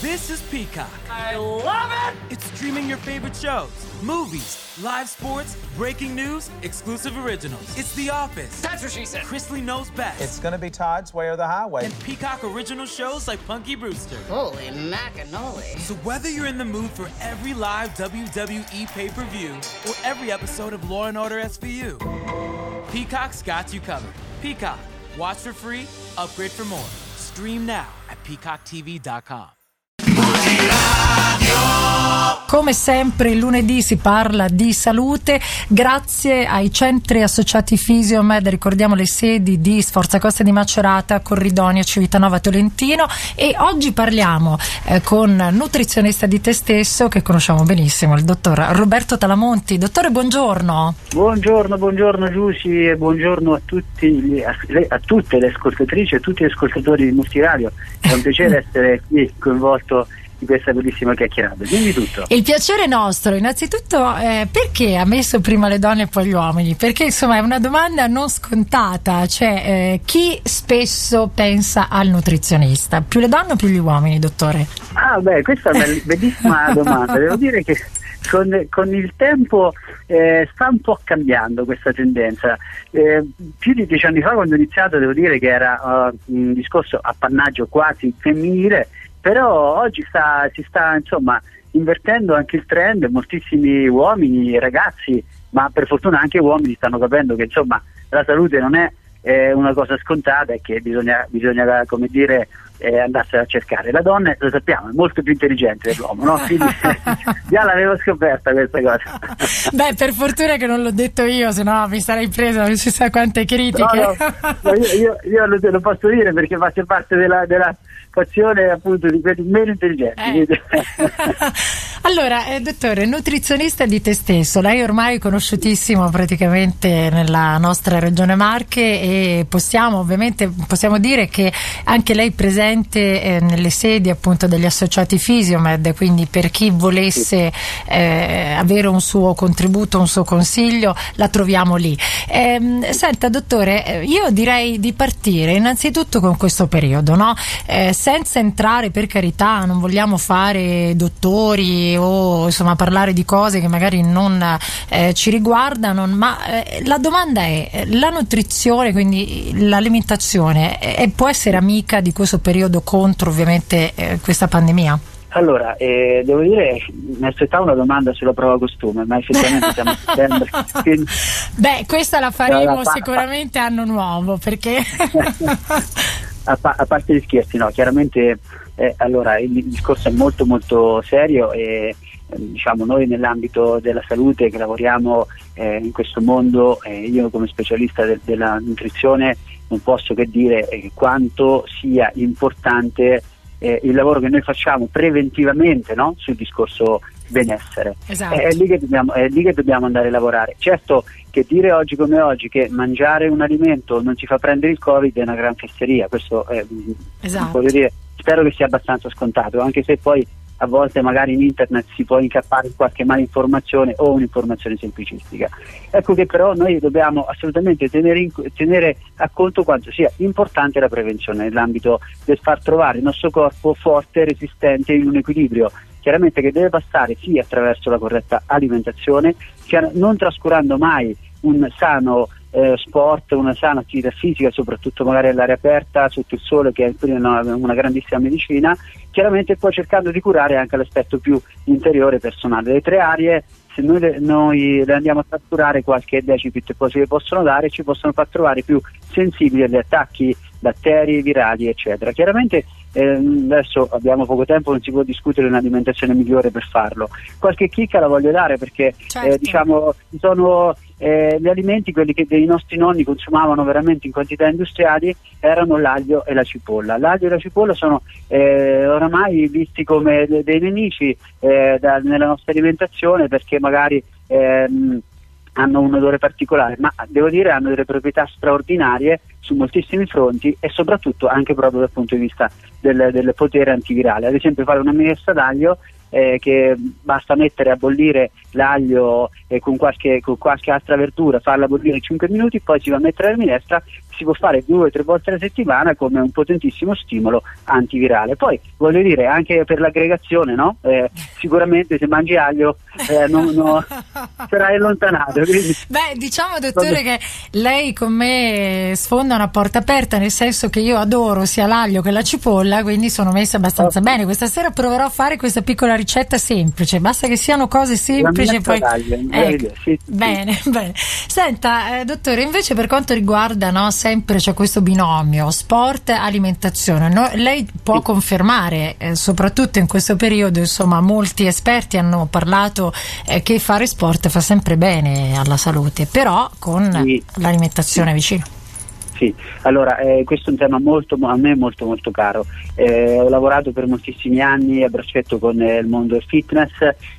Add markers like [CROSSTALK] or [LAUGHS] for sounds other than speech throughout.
This is Peacock. I love it! It's streaming your favorite shows, movies, live sports, breaking news, exclusive originals. It's The Office. That's what she said. Chrisley Knows Best. It's gonna be Todd's Way or the Highway. and Peacock original shows like Punky Brewster. Holy macanoli. So whether you're in the mood for every live WWE pay-per-view or every episode of Law and Order SVU, Peacock's got you covered. Peacock. Watch for free, upgrade for more. Stream now at peacocktv.com. 不起来。Come sempre il lunedì si parla di salute grazie ai centri associati Fisiomed, ricordiamo le sedi di Sforza Costa di Macerata, Corridonia, Civitanova, Tolentino e oggi parliamo eh, con nutrizionista di te stesso che conosciamo benissimo, il dottor Roberto Talamonti. Dottore, buongiorno. Buongiorno, buongiorno Giussi e buongiorno a, tutti gli- a, le- a tutte le ascoltatrici e a tutti gli ascoltatori di Multiradio. È un piacere [LAUGHS] essere qui coinvolto in questa bellissima chiacchierata. Dimmi tutto. Il piacere nostro, innanzitutto, eh, perché ha messo prima le donne e poi gli uomini? Perché insomma è una domanda non scontata, cioè eh, chi spesso pensa al nutrizionista? Più le donne o più gli uomini, dottore? Ah, beh, questa è una bellissima [LAUGHS] domanda. Devo dire che con, con il tempo eh, sta un po' cambiando questa tendenza. Eh, più di dieci anni fa, quando ho iniziato, devo dire che era eh, un discorso appannaggio quasi femminile, però oggi sta, si sta insomma invertendo anche il trend. Moltissimi uomini, ragazzi, ma per fortuna anche uomini stanno capendo che insomma la salute non è eh, una cosa scontata e che bisogna, bisogna come dire, eh, andarsela a cercare. La donna, lo sappiamo, è molto più intelligente dell'uomo, no? Quindi [LAUGHS] già l'avevo scoperta questa cosa. [LAUGHS] Beh, per fortuna che non l'ho detto io, se no mi sarei presa non si sa quante critiche. No, no, no, io, io- io lo, lo posso dire perché faccio parte della, della fazione appunto di quelli meno intelligenti. Eh. [LAUGHS] Allora, eh, dottore, nutrizionista di te stesso, lei ormai è conosciutissimo praticamente nella nostra regione Marche e possiamo ovviamente possiamo dire che anche lei è presente eh, nelle sedi appunto degli associati Fisiomed, quindi per chi volesse eh, avere un suo contributo, un suo consiglio, la troviamo lì. Ehm, senta, dottore, eh, io direi di partire innanzitutto con questo periodo, no? Senza entrare per carità, non vogliamo fare dottori o insomma parlare di cose che magari non eh, ci riguardano, ma eh, la domanda è: la nutrizione, quindi l'alimentazione, eh, può essere amica di questo periodo contro ovviamente eh, questa pandemia? Allora, eh, devo dire, mi aspettavo una domanda sulla prova costume, ma effettivamente siamo a settembre. [LAUGHS] quindi- Beh, questa la faremo fa- sicuramente anno nuovo perché [LAUGHS] [LAUGHS] a, pa- a parte gli scherzi, no, chiaramente eh, allora, il discorso è molto molto serio e eh, diciamo noi nell'ambito della salute che lavoriamo eh, in questo mondo, eh, io come specialista del- della nutrizione non posso che dire eh, quanto sia importante eh, il lavoro che noi facciamo preventivamente no? sul discorso benessere. Esatto. È, lì che dobbiamo, è lì che dobbiamo andare a lavorare. Certo che dire oggi come oggi che mangiare un alimento non ci fa prendere il Covid è una gran fesseria, questo è, Esatto. voglio dire, spero che sia abbastanza scontato, anche se poi a volte magari in internet si può incappare in qualche malinformazione o un'informazione semplicistica. Ecco che però noi dobbiamo assolutamente tenere, in- tenere a conto quanto sia importante la prevenzione nell'ambito del far trovare il nostro corpo forte, resistente, in un equilibrio chiaramente che deve passare sì attraverso la corretta alimentazione, non trascurando mai un sano eh, sport, una sana attività fisica, soprattutto magari all'aria aperta, sotto il sole, che è una, una grandissima medicina, chiaramente poi cercando di curare anche l'aspetto più interiore personale. Le tre aree, se noi le, noi le andiamo a trascurare, qualche decipit poi si le possono dare, ci possono far trovare più sensibili agli attacchi batteri, virali, eccetera. Chiaramente ehm, adesso abbiamo poco tempo, non si può discutere un'alimentazione migliore per farlo. Qualche chicca la voglio dare perché Certo. eh, diciamo sono eh, gli alimenti, quelli che i nostri nonni consumavano veramente in quantità industriali, erano l'aglio e la cipolla. L'aglio e la cipolla sono eh, oramai visti come de- dei nemici eh, da- nella nostra alimentazione perché magari ehm, hanno un odore particolare, ma devo dire hanno delle proprietà straordinarie su moltissimi fronti e soprattutto anche proprio dal punto di vista del, del potere antivirale. Ad esempio fare una minestra d'aglio eh, che basta mettere a bollire l'aglio eh, con, qualche, con qualche altra verdura, farla bollire 5 minuti, poi si va a mettere la minestra, si può fare due o tre volte alla settimana come un potentissimo stimolo antivirale. Poi voglio dire, anche per l'aggregazione, no? eh, sicuramente se mangi aglio eh, non, no, [LAUGHS] sarai allontanato. Quindi... Beh, diciamo dottore che lei con me sfonda una porta aperta, nel senso che io adoro sia l'aglio che la cipolla, quindi sono messa abbastanza oh. bene. Questa sera proverò a fare questa piccola ricetta semplice, basta che siano cose semplici. Poi... Ecco. Sì, sì. Bene, [LAUGHS] bene. Senta, eh, dottore, invece per quanto riguarda no, sempre c'è questo binomio sport-alimentazione, no, lei può sì. confermare, eh, soprattutto in questo periodo, insomma, molti esperti hanno parlato eh, che fare sport fa sempre bene alla salute, però con l'alimentazione vicino. Sì, allora eh, questo è un tema molto, a me molto molto caro. Eh, ho lavorato per moltissimi anni a braccetto con eh, il mondo del fitness,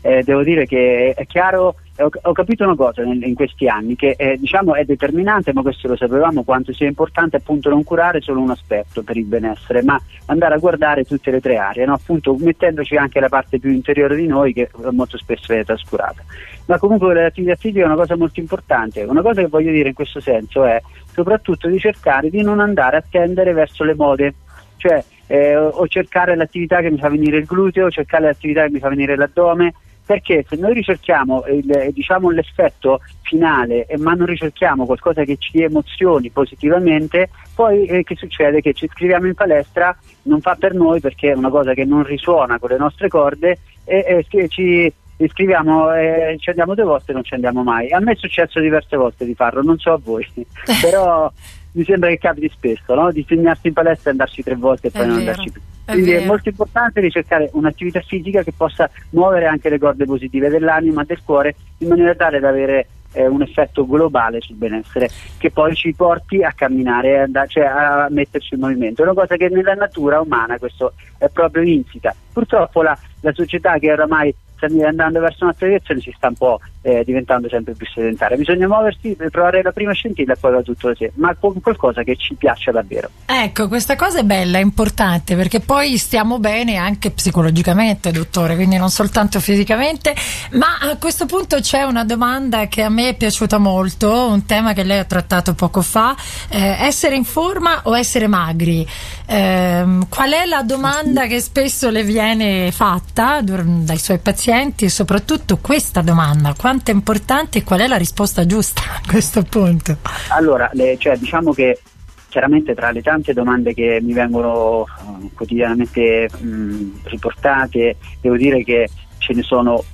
eh, devo dire che è chiaro ho, ho, capito una cosa in, in questi anni che eh, diciamo è determinante, ma questo lo sapevamo quanto sia importante appunto non curare solo un aspetto per il benessere, ma andare a guardare tutte le tre aree, no? appunto mettendoci anche la parte più interiore di noi che molto spesso viene trascurata. Ma comunque l'attività fisica è una cosa molto importante. Una cosa che voglio dire in questo senso è soprattutto di cercare di non andare a tendere verso le mode, cioè eh, o cercare l'attività che mi fa venire il gluteo, o cercare l'attività che mi fa venire l'addome, perché se noi ricerchiamo il, diciamo, l'effetto finale ma non ricerchiamo qualcosa che ci emozioni positivamente, poi eh, che succede? Che ci iscriviamo in palestra, non fa per noi perché è una cosa che non risuona con le nostre corde e, e ci iscriviamo e ci andiamo due volte e non ci andiamo mai. A me è successo diverse volte di farlo, non so a voi, [LAUGHS] però mi sembra che capiti spesso, no? di segnarsi in palestra e andarci tre volte e poi è non vero, andarci più. Quindi è, è molto importante ricercare un'attività fisica che possa muovere anche le corde positive dell'anima, del cuore, in maniera tale da avere eh, un effetto globale sul benessere che poi ci porti a camminare, a, cioè a metterci in movimento. È una cosa che nella natura umana questo è proprio insita. Purtroppo la, la società che oramai andando verso un'altra direzione si sta un po' eh, diventando sempre più sedentaria. Bisogna muoversi per provare la prima scintilla e poi va tutto da sé, ma con qualcosa che ci piaccia davvero. Ecco, questa cosa è bella, è importante perché poi stiamo bene anche psicologicamente, dottore, quindi non soltanto fisicamente. Ma a questo punto c'è una domanda che a me è piaciuta molto, un tema che lei ha trattato poco fa: eh, essere in forma o essere magri? Eh, qual è la domanda che spesso le viene fatta dai suoi pazienti e soprattutto questa domanda? quanto è importante e qual è la risposta giusta a questo punto? Allora, le, cioè, diciamo che chiaramente tra le tante domande che mi vengono uh, quotidianamente mh, riportate, devo dire che ce ne sono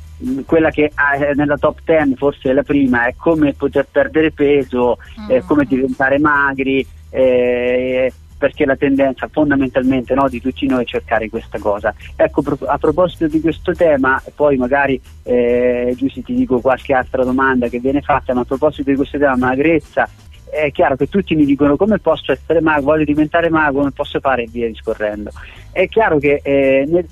quella che è nella top 10 forse è la prima è come poter perdere peso, mm. eh, come diventare magri, eh, perché la tendenza fondamentalmente no, di tutti noi è cercare questa cosa. Ecco, a proposito di questo tema, poi magari eh, Giussi ti dico qualche altra domanda che viene fatta, ma a proposito di questo tema, magrezza, è chiaro che tutti mi dicono come posso essere mago, voglio diventare mago, come posso fare e via discorrendo. È chiaro che eh, nel,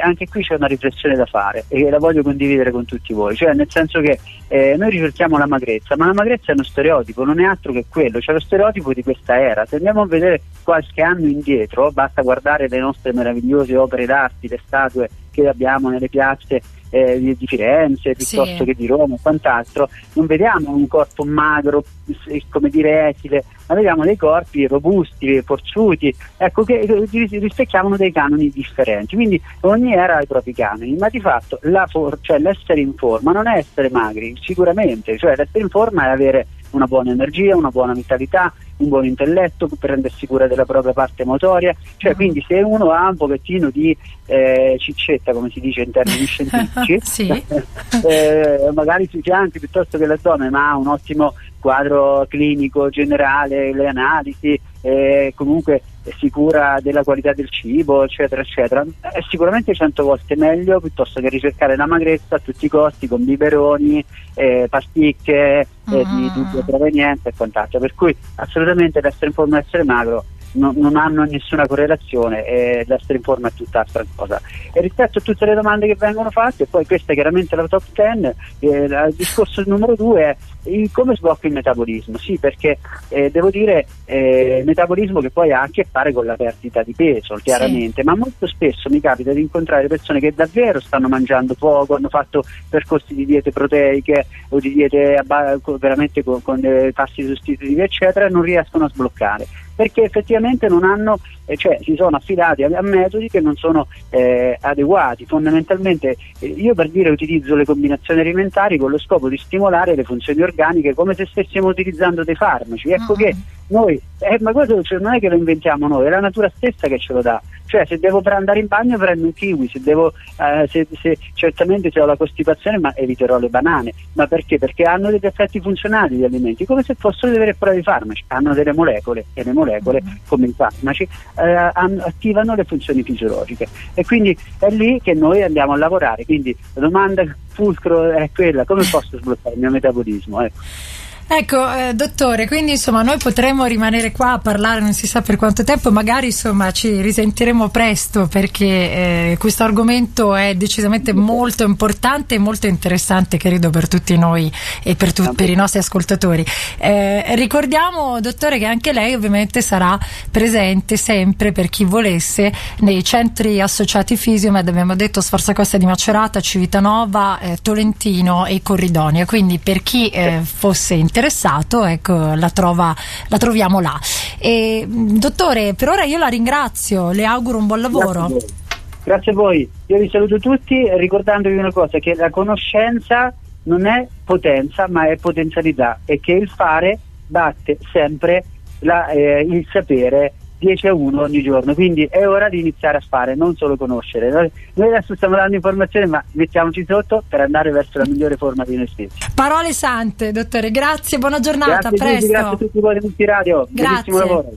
anche qui c'è una riflessione da fare e la voglio condividere con tutti voi, cioè nel senso che eh, noi ricerchiamo la magrezza, ma la magrezza è uno stereotipo, non è altro che quello, cioè lo stereotipo di questa era. Se andiamo a vedere qualche anno indietro, basta guardare le nostre meravigliose opere d'arte, le statue che abbiamo nelle piazze eh, di, Firenze piuttosto sì. che di Roma e quant'altro, non vediamo un corpo magro, come dire esile, ma vediamo dei corpi robusti, forzuti, ecco, che rispecchiavano dei canoni differenti. Quindi ogni era ha i propri canoni, ma di fatto for- cioè, l'essere in forma non è essere magri, sicuramente, cioè l'essere in forma è avere una buona energia, una buona vitalità, un buon intelletto, prendersi cura della propria parte motoria, cioè mm. quindi se uno ha un pochettino di eh, ciccetta, come si dice in termini [LAUGHS] scientifici, [LAUGHS] sì. [LAUGHS] eh, magari sui fianchi piuttosto che l'addome, ma ha un ottimo quadro clinico generale, le analisi, eh, comunque si cura della qualità del cibo, eccetera, eccetera, è sicuramente cento volte meglio piuttosto che ricercare la magrezza a tutti i costi con biberoni, eh, pasticche mm. eh, di mm. dubbia provenienza e quant'altro. Per cui assolutamente l'essere in forma e essere magro non, non hanno nessuna correlazione e l'essere in forma è tutt'altra cosa. E rispetto a tutte le domande che vengono fatte, poi questa è chiaramente la top 10, eh, il discorso numero due è come sblocca il metabolismo? Sì, perché eh, devo dire eh, il metabolismo che poi ha a che fare con la perdita di peso, chiaramente, sì. ma molto spesso mi capita di incontrare persone che davvero stanno mangiando poco, hanno fatto percorsi di diete proteiche o di diete veramente con, con dei passi sostitutivi, eccetera, e non riescono a sbloccare perché effettivamente non hanno, eh, cioè si sono affidati a, a, metodi che non sono eh, adeguati. Fondamentalmente eh, io per dire utilizzo le combinazioni alimentari con lo scopo di stimolare le funzioni organiche come se stessimo utilizzando dei farmaci. Ecco uh-huh. che noi, eh, ma questo cioè, non è che lo inventiamo noi, è la natura stessa che ce lo dà. Cioè se devo andare in bagno prendo un kiwi, se devo, eh, se, se, certamente se ho la costipazione ma eviterò le banane. Ma perché? Perché hanno degli effetti funzionali gli alimenti, come se fossero dei veri e propri farmaci, hanno delle molecole e le molecole, mm-hmm. come i farmaci, eh, attivano le funzioni fisiologiche. E quindi è lì che noi andiamo a lavorare. Quindi la domanda fulcro è quella, come posso sbloccare il mio metabolismo? Ecco. Ecco, eh, dottore, quindi insomma noi potremmo rimanere qua a parlare non si sa per quanto tempo, magari insomma ci risentiremo presto perché eh, questo argomento è decisamente molto importante e molto interessante, credo, per tutti noi e per, tu- per i nostri ascoltatori. Eh, ricordiamo, dottore, che anche lei ovviamente sarà presente sempre per chi volesse nei centri associati Fisiomed, abbiamo detto Sforza Costa di Macerata, Civitanova, eh, Tolentino e Corridonia, quindi per chi eh, fosse interessato interessato, ecco, la, trova, la troviamo là. E, dottore, per ora io la ringrazio, le auguro un buon lavoro. Grazie a, Grazie a voi, io vi saluto tutti ricordandovi una cosa, che la conoscenza non è potenza ma è potenzialità e che il fare batte sempre la, eh, il sapere 10 a 1 ogni giorno, quindi è ora di iniziare a fare, non solo conoscere. Noi, noi adesso stiamo dando informazioni, ma mettiamoci sotto per andare verso la migliore forma di noi stessi. Parole sante, dottore, grazie, buona giornata, grazie a presto. grazie a tutti voi di Radio, grazie.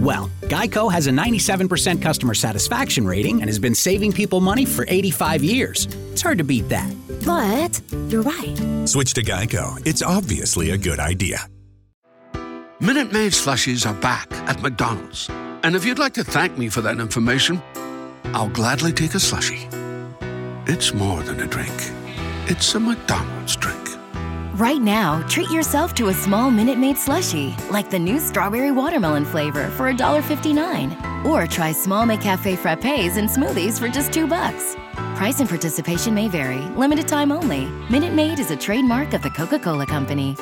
Well, Geico has a 97% customer satisfaction rating and has been saving people money for 85 years. It's hard to beat that. But you're right. Switch to Geico. It's obviously a good idea. Minute Maid slushies are back at McDonald's. And if you'd like to thank me for that information, I'll gladly take a slushie. It's more than a drink, it's a McDonald's drink. Right now, treat yourself to a small Minute Maid slushie, like the new strawberry watermelon flavor for $1.59. Or try small McCafe frappes and smoothies for just two bucks. Price and participation may vary, limited time only. Minute Maid is a trademark of the Coca Cola Company.